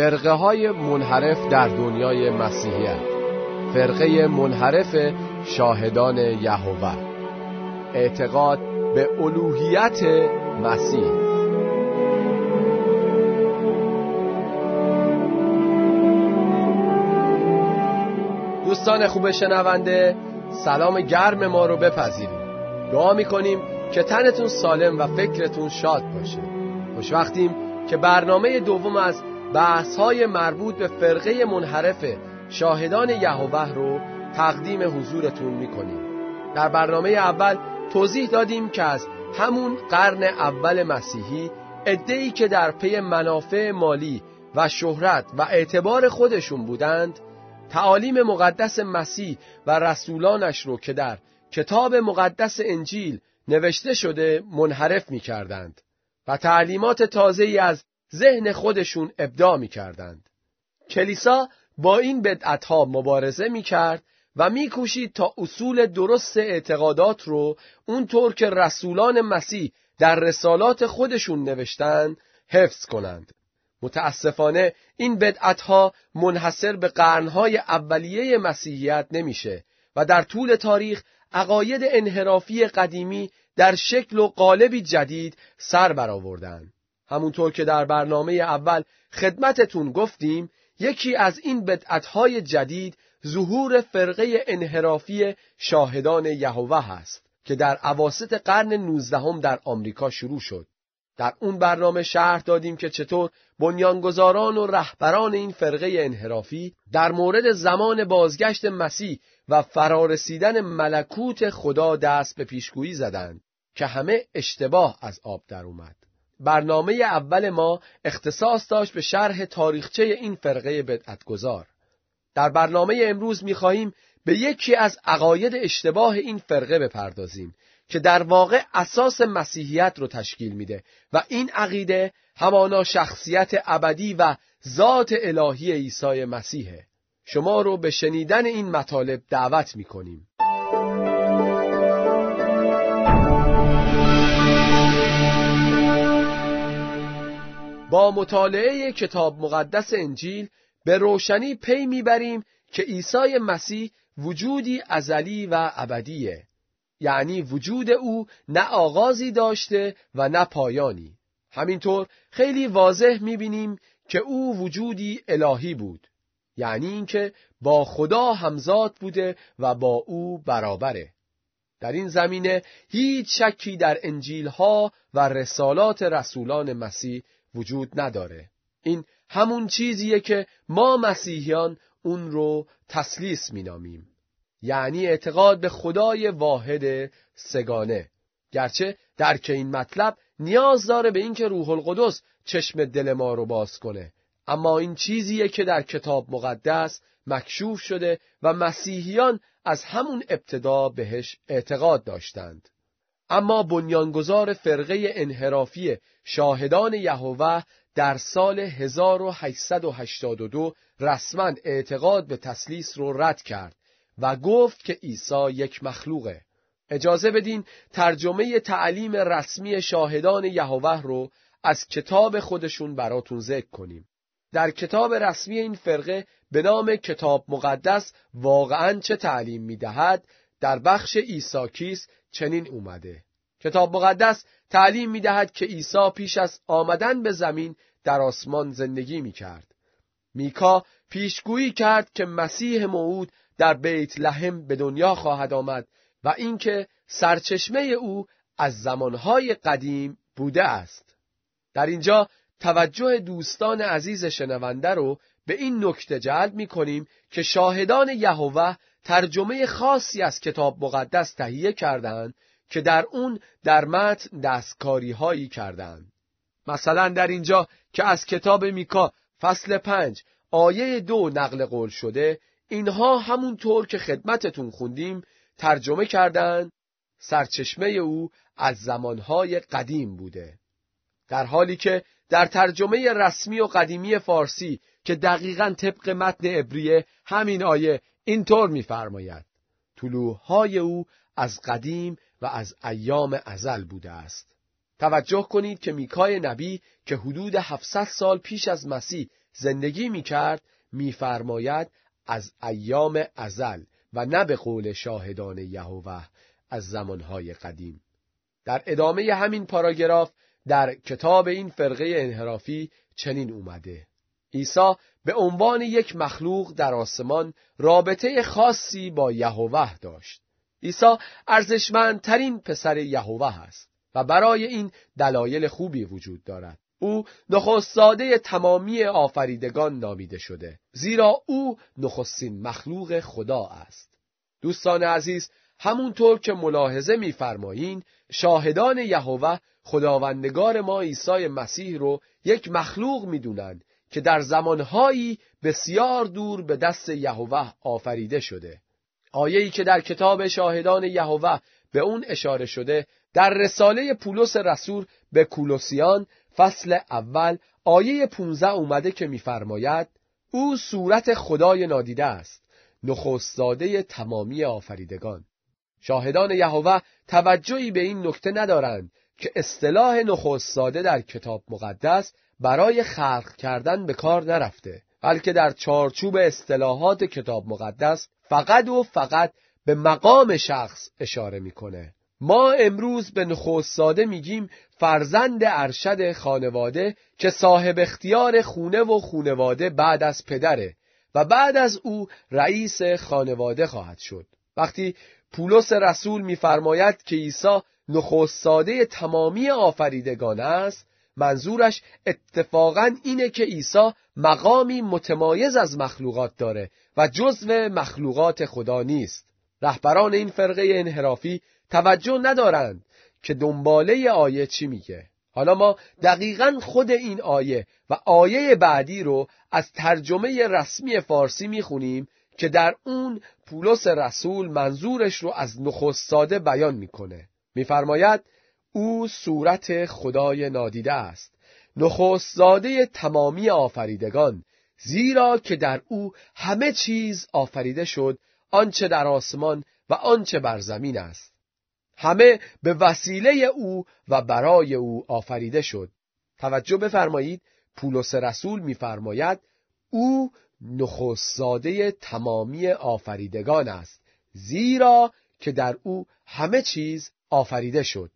فرقه های منحرف در دنیای مسیحیت. فرقه منحرف شاهدان یهوه. اعتقاد به الوهیت مسیح. دوستان خوب شنونده سلام گرم ما رو بپذیرید. دعا می‌کنیم که تنتون سالم و فکرتون شاد باشه. خوشوقتیم که برنامه دوم از بحث های مربوط به فرقه منحرف شاهدان یهوه رو تقدیم حضورتون می‌کنیم. در برنامه اول توضیح دادیم که از همون قرن اول مسیحی ادهی که در پی منافع مالی و شهرت و اعتبار خودشون بودند تعالیم مقدس مسیح و رسولانش رو که در کتاب مقدس انجیل نوشته شده منحرف می کردند و تعلیمات تازه از ذهن خودشون ابداع می کردند. کلیسا با این بدعتها مبارزه می کرد و می کوشید تا اصول درست اعتقادات رو اونطور که رسولان مسیح در رسالات خودشون نوشتند حفظ کنند. متاسفانه این بدعتها منحصر به قرنهای اولیه مسیحیت نمیشه و در طول تاریخ عقاید انحرافی قدیمی در شکل و قالبی جدید سر برآوردند. همونطور که در برنامه اول خدمتتون گفتیم یکی از این بدعتهای جدید ظهور فرقه انحرافی شاهدان یهوه است که در عواست قرن نوزدهم در آمریکا شروع شد. در اون برنامه شرح دادیم که چطور بنیانگذاران و رهبران این فرقه انحرافی در مورد زمان بازگشت مسیح و فرارسیدن ملکوت خدا دست به پیشگویی زدند که همه اشتباه از آب در اومد. برنامه اول ما اختصاص داشت به شرح تاریخچه این فرقه بدعتگذار. در برنامه امروز می‌خواهیم به یکی از عقاید اشتباه این فرقه بپردازیم که در واقع اساس مسیحیت رو تشکیل میده و این عقیده همانا شخصیت ابدی و ذات الهی عیسی مسیحه شما رو به شنیدن این مطالب دعوت می‌کنیم با مطالعه کتاب مقدس انجیل به روشنی پی می‌بریم که عیسی مسیح وجودی ازلی و ابدیه. یعنی وجود او نه آغازی داشته و نه پایانی. همینطور خیلی واضح می‌بینیم که او وجودی الهی بود. یعنی اینکه با خدا همزاد بوده و با او برابره. در این زمینه هیچ شکی در انجیل ها و رسالات رسولان مسیح وجود نداره. این همون چیزیه که ما مسیحیان اون رو تسلیس مینامیم. یعنی اعتقاد به خدای واحد سگانه. گرچه درک این مطلب نیاز داره به اینکه روح القدس چشم دل ما رو باز کنه. اما این چیزیه که در کتاب مقدس مکشوف شده و مسیحیان از همون ابتدا بهش اعتقاد داشتند. اما بنیانگذار فرقه انحرافی شاهدان یهوه در سال 1882 رسما اعتقاد به تسلیس رو رد کرد و گفت که عیسی یک مخلوقه. اجازه بدین ترجمه تعلیم رسمی شاهدان یهوه رو از کتاب خودشون براتون ذکر کنیم. در کتاب رسمی این فرقه به نام کتاب مقدس واقعا چه تعلیم می‌دهد؟ در بخش ایساکیس چنین اومده کتاب مقدس تعلیم می‌دهد که عیسی پیش از آمدن به زمین در آسمان زندگی می کرد. میکا پیشگویی کرد که مسیح موعود در بیت لحم به دنیا خواهد آمد و اینکه سرچشمه او از زمانهای قدیم بوده است. در اینجا توجه دوستان عزیز شنونده رو به این نکته جلب می کنیم که شاهدان یهوه ترجمه خاصی از کتاب مقدس تهیه کردند که در اون در متن دستکاری هایی کردند. مثلا در اینجا که از کتاب میکا فصل پنج آیه دو نقل قول شده اینها همونطور که خدمتتون خوندیم ترجمه کردن سرچشمه او از زمانهای قدیم بوده در حالی که در ترجمه رسمی و قدیمی فارسی که دقیقا طبق متن عبریه همین آیه اینطور می‌فرماید. طلوعهای او از قدیم و از ایام ازل بوده است. توجه کنید که میکای نبی که حدود 700 سال پیش از مسیح زندگی می کرد میفرماید از ایام ازل و نه به قول شاهدان یهوه از زمانهای قدیم. در ادامه همین پاراگراف در کتاب این فرقه انحرافی چنین اومده. عیسی به عنوان یک مخلوق در آسمان رابطه خاصی با یهوه داشت. عیسی ارزشمندترین پسر یهوه است و برای این دلایل خوبی وجود دارد. او نخستاده تمامی آفریدگان نامیده شده زیرا او نخستین مخلوق خدا است. دوستان عزیز همونطور که ملاحظه می‌فرمایید شاهدان یهوه خداوندگار ما عیسی مسیح رو یک مخلوق می‌دونند که در زمانهایی بسیار دور به دست یهوه آفریده شده. آیه‌ای که در کتاب شاهدان یهوه به اون اشاره شده در رساله پولس رسول به کولوسیان فصل اول آیه 15 اومده که میفرماید او صورت خدای نادیده است نخستاده تمامی آفریدگان. شاهدان یهوه توجهی به این نکته ندارند که اصطلاح نخستاده در کتاب مقدس برای خلق کردن به کار نرفته بلکه در چارچوب اصطلاحات کتاب مقدس فقط و فقط به مقام شخص اشاره می‌کنه. ما امروز به نخست ساده میگیم فرزند ارشد خانواده که صاحب اختیار خونه و خونواده بعد از پدره و بعد از او رئیس خانواده خواهد شد. وقتی پولس رسول میفرماید که عیسی نخست ساده تمامی آفریدگان است منظورش اتفاقا اینه که عیسی مقامی متمایز از مخلوقات داره و جزو مخلوقات خدا نیست. رهبران این فرقه انحرافی توجه ندارند که دنباله آیه چی میگه. حالا ما دقیقا خود این آیه و آیه بعدی رو از ترجمه رسمی فارسی می‌خونیم که در اون پولس رسول منظورش رو از نخست ساده بیان می‌کنه. میفرماید او صورت خدای نادیده است. نخست ساده تمامی آفریدگان زیرا که در او همه چیز آفریده شد آنچه در آسمان و آنچه بر زمین است. همه به وسیله او و برای او آفریده شد. توجه بفرمایید پولس رسول میفرماید او نخستزاده تمامی آفریدگان است زیرا که در او همه چیز آفریده شد.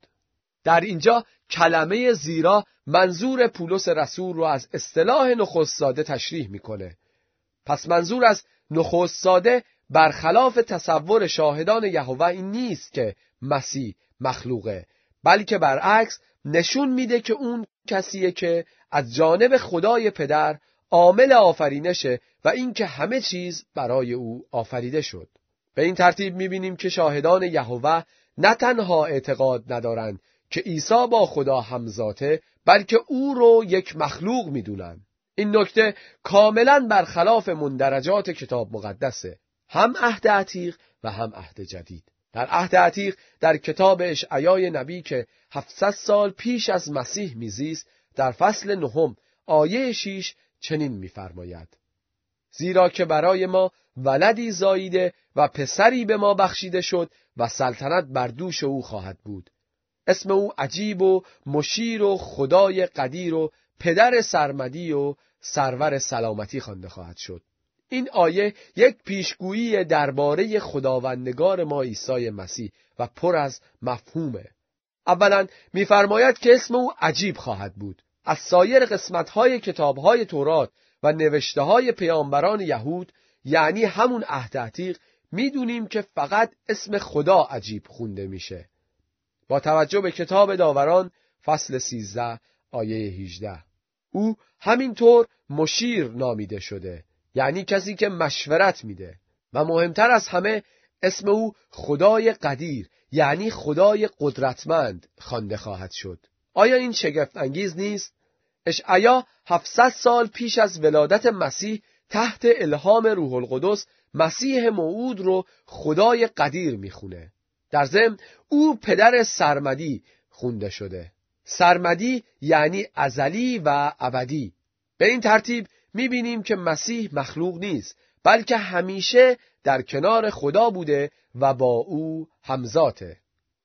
در اینجا کلمه زیرا منظور پولس رسول رو از اصطلاح نخستزاده تشریح می‌کنه. پس منظور از نخستزاده برخلاف تصور شاهدان یهوه این نیست که مسیح مخلوقه بلکه برعکس نشون میده که اون کسیه که از جانب خدای پدر عامل آفرینشه و اینکه همه چیز برای او آفریده شد. به این ترتیب می‌بینیم که شاهدان یهوه نه تنها اعتقاد ندارند که عیسی با خدا همزاته بلکه او رو یک مخلوق می‌دونن. این نکته کاملا برخلاف مندرجات کتاب مقدسه. هم عهد عتیق و هم عهد جدید. در عهد عتیق در کتاب اشعیای نبی که 700 سال پیش از مسیح میزیست در فصل نهم آیه 6 چنین میفرماید. زیرا که برای ما ولدی زاییده و پسری به ما بخشیده شد و سلطنت بر دوش او خواهد بود. اسم او عجیب و مشیر و خدای قدیر و پدر سرمدی و سرور سلامتی خوانده خواهد شد. این آیه یک پیشگویی درباره خداوندگار ما عیسی مسیح و پر از مفهومه. اولا میفرماید که اسم او عجیب خواهد بود. از سایر قسمتهای کتابهای تورات و نوشته های پیامبران یهود یعنی همون عهد عتیق می‌دونیم که فقط اسم خدا عجیب خونده میشه. با توجه به کتاب داوران فصل 13 آیه 18 او همینطور مشیر نامیده شده یعنی کسی که مشورت میده و مهمتر از همه اسم او خدای قدیر یعنی خدای قدرتمند خوانده خواهد شد. آیا این شگفت انگیز نیست؟ اشعیا 700 سال پیش از ولادت مسیح تحت الهام روح القدس مسیح موعود رو خدای قدیر می‌خونه. در ضمن او پدر سرمدی خونده شده. سرمدی یعنی ازلی و ابدی. به این ترتیب می‌بینیم که مسیح مخلوق نیست بلکه همیشه در کنار خدا بوده و با او همزاته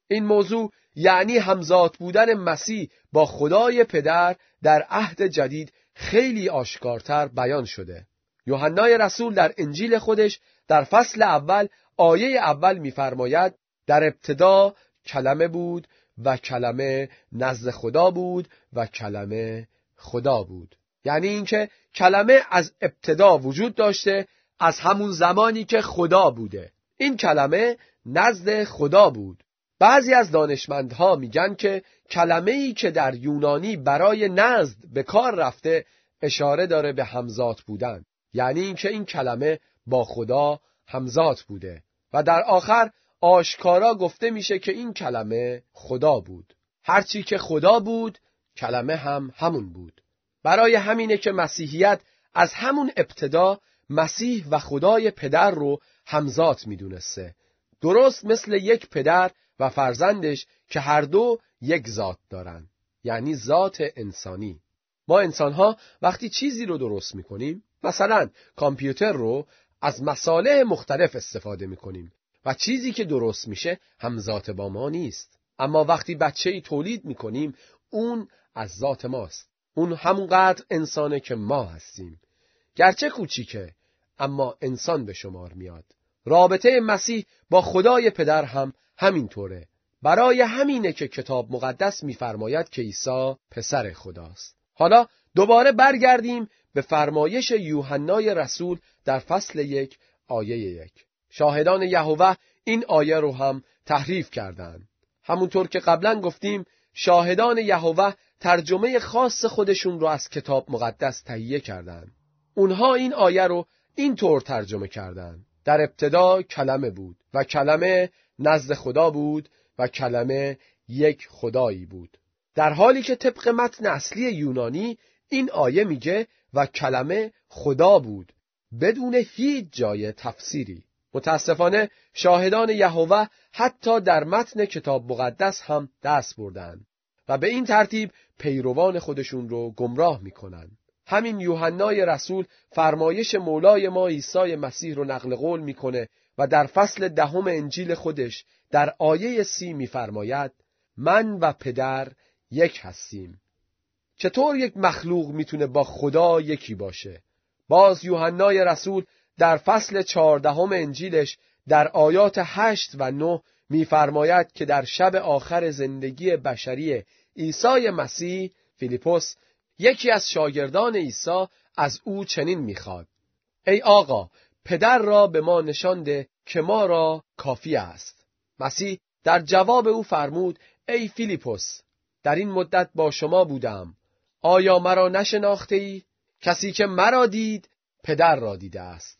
این موضوع یعنی همزاد بودن مسیح با خدای پدر در عهد جدید خیلی آشکارتر بیان شده. یوحنای رسول در انجیل خودش در فصل اول آیه اول میفرماید در ابتدا کلمه بود و کلمه نزد خدا بود و کلمه خدا بود. یعنی اینکه کلمه از ابتدا وجود داشته از همون زمانی که خدا بوده. این کلمه نزد خدا بود. بعضی از دانشمندها میگن که کلمه ای که در یونانی برای نزد به کار رفته اشاره داره به همزاد بودن. یعنی اینکه این کلمه با خدا همزاد بوده و در آخر آشکارا گفته میشه که این کلمه خدا بود. هرچی که خدا بود کلمه هم همون بود. برای همینه که مسیحیت از همون ابتدا مسیح و خدای پدر رو همزاد می‌دونسته. درست مثل یک پدر و فرزندش که هر دو یک ذات دارن یعنی ذات انسانی. ما انسانها وقتی چیزی رو درست می‌کنیم مثلا کامپیوتر رو از مساله مختلف استفاده می‌کنیم. و چیزی که درست میشه هم ذات با ما نیست. اما وقتی بچه ای تولید می‌کنیم اون از ذات ماست. اون همونقدر انسانه که ما هستیم. گرچه کوچیکه اما انسان به شمار میاد. رابطه مسیح با خدای پدر هم همینطوره. برای همینه که کتاب مقدس میفرماید که عیسی پسر خداست. حالا دوباره برگردیم به فرمایش یوحنای رسول در فصل یک آیه یک. شاهدان یهوه این آیه رو هم تحریف کردند. همونطور که قبلا گفتیم شاهدان یهوه ترجمه خاص خودشون رو از کتاب مقدس تهیه کردند. اونها این آیه رو اینطور ترجمه کردند. در ابتدا کلمه بود و کلمه نزد خدا بود و کلمه یک خدایی بود. در حالی که طبق متن اصلی یونانی این آیه میگه و کلمه خدا بود بدون هیچ جای تفسیری. متاسفانه شاهدان یهوه حتی در متن کتاب مقدس هم دست بردن و به این ترتیب پیروان خودشون رو گمراه می‌کنن همین یوحنای رسول فرمایش مولای ما عیسی مسیح رو نقل قول می‌کنه و در فصل دهم انجیل خودش در آیه سی میفرماید من و پدر یک هستیم. چطور یک مخلوق می‌تونه با خدا یکی باشه؟ باز یوحنای رسول در فصل چهاردهم انجیلش در آیات هشت و نه میفرماید که در شب آخر زندگی بشری عیسی مسیح فیلیپوس یکی از شاگردان عیسی از او چنین می‌خواد. ای آقا پدر را به ما نشانده که ما را کافی است. مسیح در جواب او فرمود ای فیلیپوس در این مدت با شما بودم. آیا مرا نشناخته ای؟ کسی که مرا دید پدر را دیده است.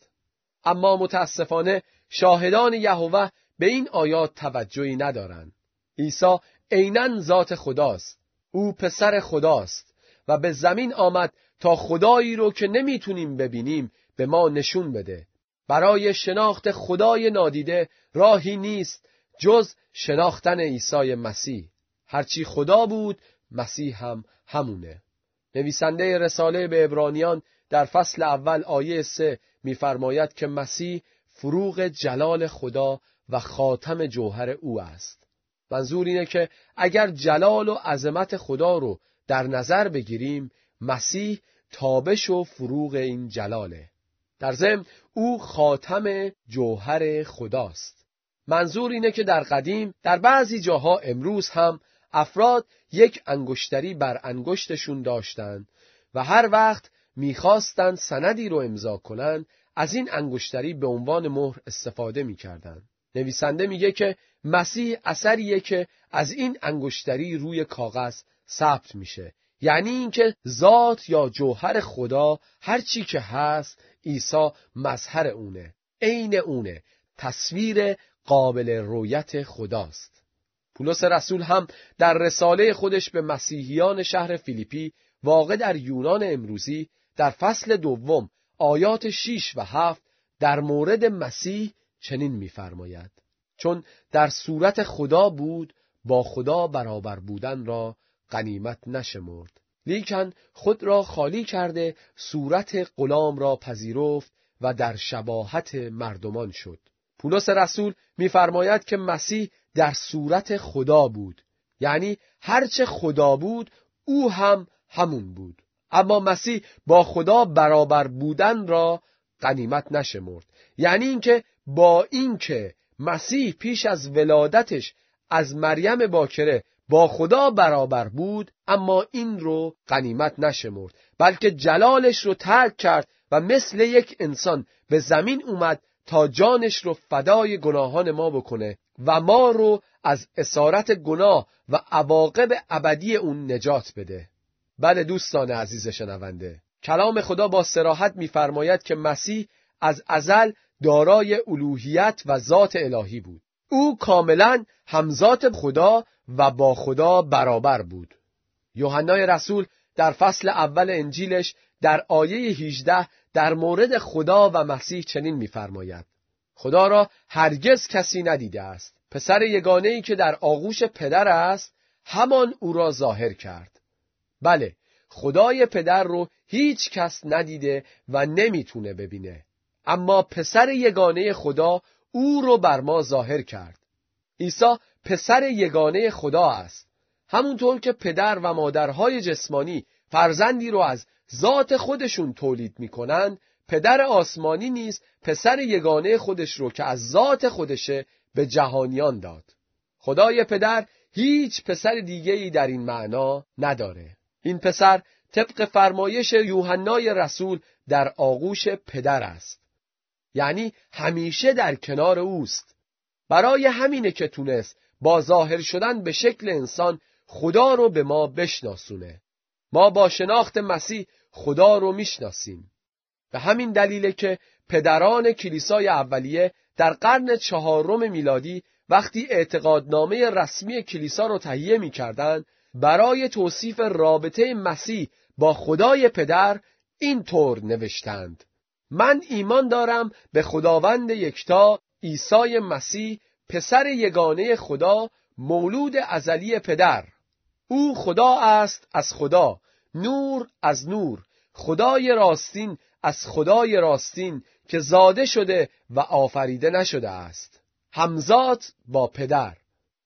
اما متاسفانه شاهدان یهوه به این آیات توجهی ندارند. عیسی عینا ذات خداست. او پسر خداست و به زمین آمد تا خدایی رو که نمی‌تونیم ببینیم به ما نشون بده. برای شناخت خدای نادیده راهی نیست جز شناختن عیسی مسیح. هرچی خدا بود مسیح هم همونه. نویسنده رساله به ابرانیان در فصل اول آیه سه میفرماید که مسیح فروغ جلال خدا و خاتم جوهر او است. منظور اینه که اگر جلال و عظمت خدا رو در نظر بگیریم مسیح تابش و فروغ این جلاله. در ضمن او خاتم جوهر خداست. منظور اینه که در قدیم در بعضی جاها امروز هم افراد یک انگشتری بر انگشتشون داشتند و هر وقت می‌خواستند سندی رو امضا کنند از این انگشتری به عنوان مهر استفاده می‌کردند. نویسنده میگه که مسیح اثریه که از این انگشتری روی کاغذ ثبت میشه. یعنی اینکه ذات یا جوهر خدا هر چی که هست عیسی مظهر اونه عین اونه تصویر قابل رویت خداست. پولس رسول هم در رساله خودش به مسیحیان شهر فیلیپی واقع در یونان امروزی در فصل دوم آیات 6 و 7 در مورد مسیح چنین می‌فرماید. چون در صورت خدا بود با خدا برابر بودن را غنیمت نشمرد. لیکن خود را خالی کرده صورت غلام را پذیرفت و در شباهت مردمان شد. پولس رسول می‌فرماید که مسیح در صورت خدا بود. یعنی هرچه خدا بود او هم همون بود. اما مسیح با خدا برابر بودن را قنیمت نشمرد. یعنی اینکه با اینکه مسیح پیش از ولادتش از مریم باکره با خدا برابر بود اما این رو قنیمت نشمرد. بلکه جلالش رو ترک کرد و مثل یک انسان به زمین اومد تا جانش رو فدای گناهان ما بکنه و ما رو از اسارت گناه و عواقب ابدی اون نجات بده. بله دوستان عزیز شنونده. کلام خدا با سراحت میفرماید که مسیح از ازل دارای الوهیت و ذات الهی بود. او کاملا همزات خدا و با خدا برابر بود. یوحنای رسول در فصل اول انجیلش در آیه 18 در مورد خدا و مسیح چنین می‌فرماید. خدا را هرگز کسی ندیده است. پسر یگانه ای که در آغوش پدر است همان او را ظاهر کرد. بله خدای پدر رو هیچ کس ندیده و نمی‌تونه ببینه. اما پسر یگانه خدا او رو بر ما ظاهر کرد. عیسی پسر یگانه خدا است. همونطور که پدر و مادرهای جسمانی فرزندی رو از ذات خودشون تولید می‌کنند پدر آسمانی نیز پسر یگانه خودش رو که از ذات خودشه به جهانیان داد. خدای پدر هیچ پسر دیگه ای در این معنا نداره. این پسر طبق فرمایش یوحنای رسول در آغوش پدر است. یعنی همیشه در کنار اوست. برای همینه که تونست با ظاهر شدن به شکل انسان خدا رو به ما بشناسونه. ما با شناخت مسیح خدا رو می‌شناسیم. به همین دلیله که پدران کلیسای اولیه در قرن چهارم میلادی وقتی اعتقادنامه رسمی کلیسا رو تهیه می‌کردند برای توصیف رابطه مسیح با خدای پدر این طور نوشتند. من ایمان دارم به خداوند یکتا عیسی مسیح پسر یگانه خدا مولود ازلی پدر. او خدا است از خدا نور از نور. خدای راستین از خدای راستین که زاده شده و آفریده نشده است. همزاد با پدر.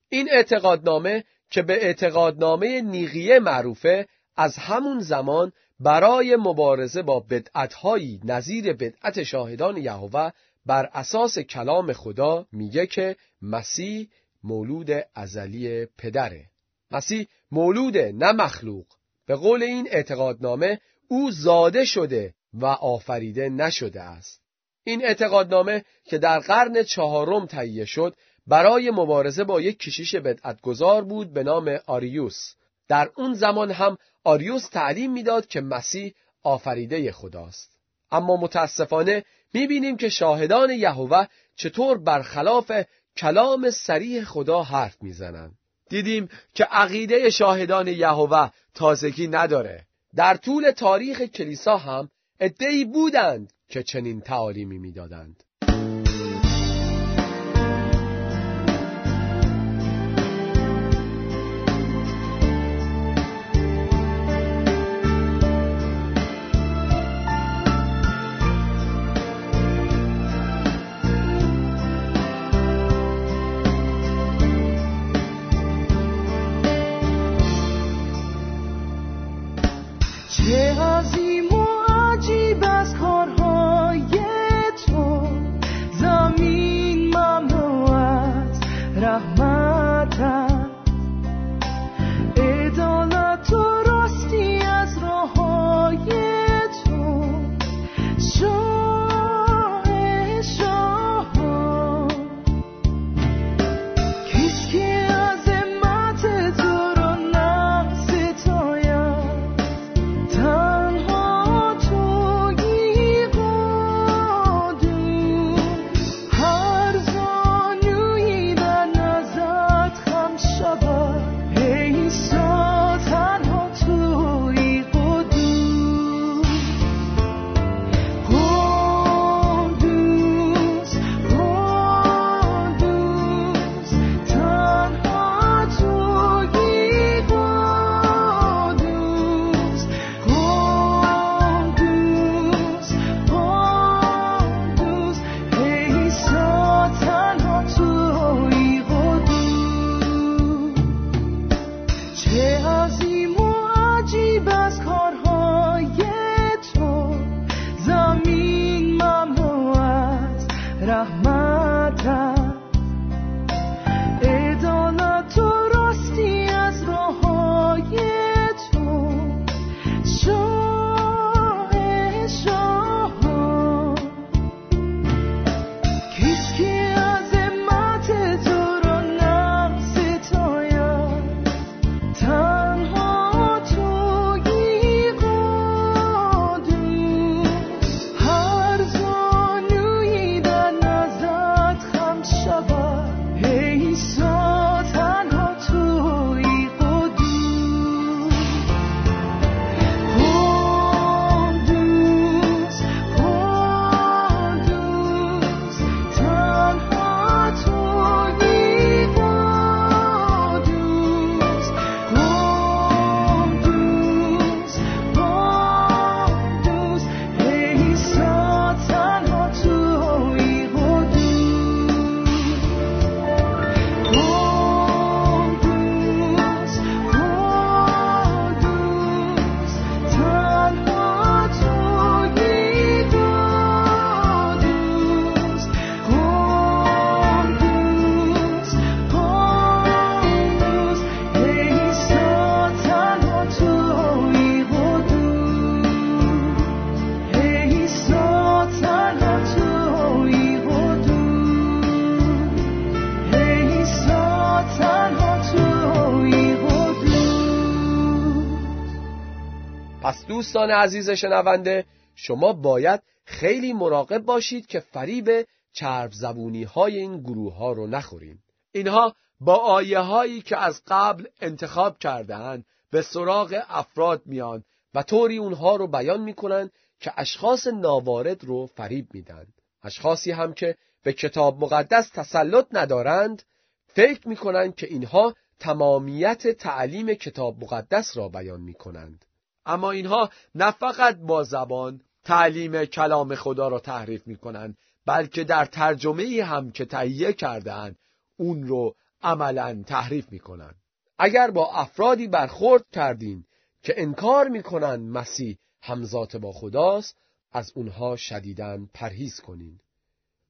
این اعتقادنامه که به اعتقادنامه نیقیه معروفه از همون زمان برای مبارزه با بدعتهایی نظیر بدعت شاهدان یهوه بر اساس کلام خدا میگه که مسیح مولود ازلی پدره. مسیح مولوده نه مخلوق. به قول این اعتقادنامه او زاده شده و آفریده نشده است. این اعتقادنامه که در قرن چهارم تهیه شد برای مبارزه با یک کشیش بدعتگذار بود به نام آریوس. در اون زمان هم آریوس تعلیم می‌داد که مسیح آفریده خداست. اما متاسفانه می‌بینیم که شاهدان یهوه چطور برخلاف کلام سریح خدا حرف می‌زنند. دیدیم که عقیده شاهدان یهوه تازگی نداره. در طول تاریخ کلیسا هم ادعی بودند که چنین تعالیمی می‌دادند. دوستان عزیز شنونده شما باید خیلی مراقب باشید که فریب چرب زبونی های این گروه ها رو نخورین اینها با آیه هایی که از قبل انتخاب کردهاند به سراغ افراد میان و طوری اونها رو بیان می‌کنن که اشخاص ناوارد رو فریب میدن. اشخاصی هم که به کتاب مقدس تسلط ندارند فکر می‌کنن که اینها تمامیت تعلیم کتاب مقدس را بیان می‌کنند. اما اینها نه فقط با زبان تعلیم کلام خدا را تحریف می‌کنند بلکه در ترجمه هم که تهیه کردهاند اون رو عملا تحریف می‌کنند. اگر با افرادی برخورد کردین که انکار می‌کنن مسیح همزات با خداست از اونها شدیدن پرهیز کنین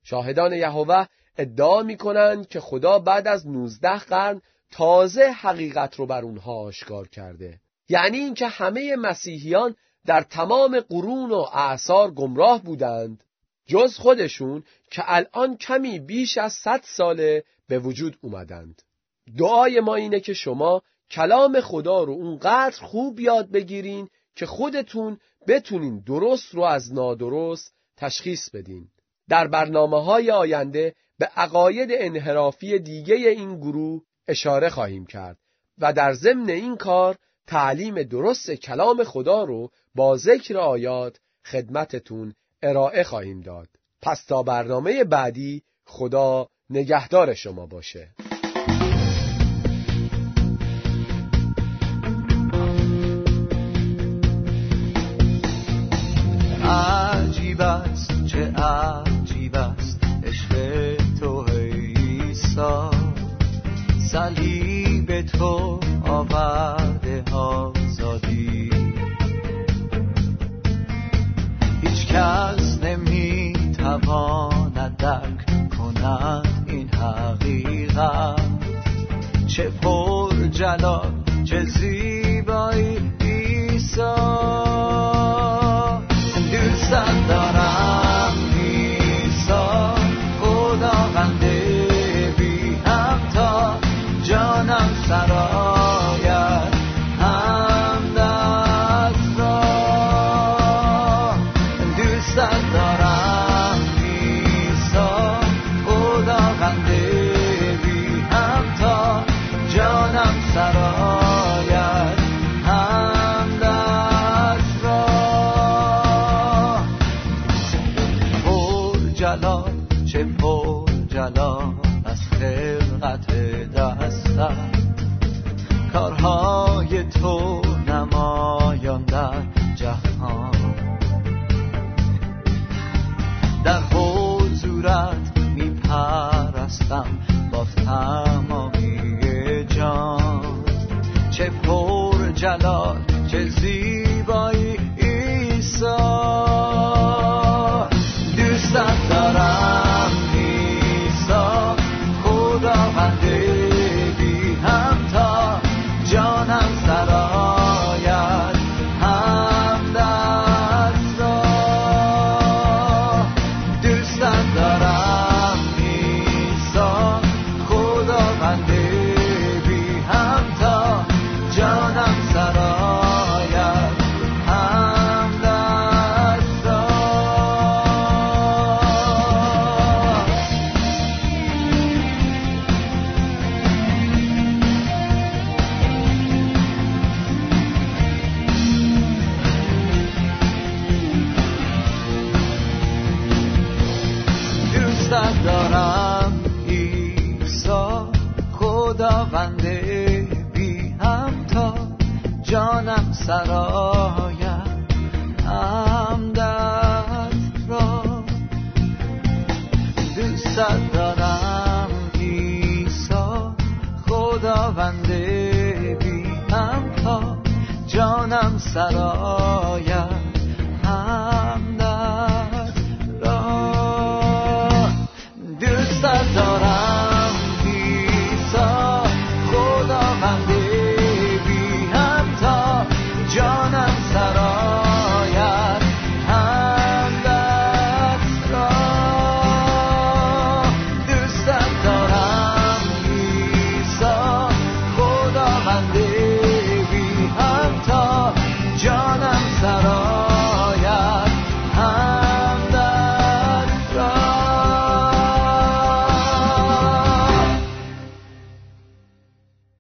شاهدان یهوه ادعا می‌کنند که خدا بعد از 19 قرن تازه حقیقت رو بر اونها آشکار کرده. یعنی اینکه همه مسیحیان در تمام قرون و اعثار گمراه بودند جز خودشون که الان کمی بیش از صد ساله به وجود اومدند. دعای ما اینه که شما کلام خدا رو اونقدر خوب یاد بگیرین که خودتون بتونین درست رو از نادرست تشخیص بدین. در برنامه های آینده به عقاید انحرافی دیگه این گروه اشاره خواهیم کرد و در ضمن این کار تعلیم درست کلام خدا رو با ذکر آیات خدمتتون ارائه خواهیم داد. پس تا برنامه بعدی خدا نگهدار شما باشه. عجیب است چه عجیب است. عشق تو ایسا صلیب تو آورده آزادی. هیچ کس نمی‌تواند درک کند این حقیقت. چه پر جلال دوست دارم ایسا خداوند بی همتا جانم سرایت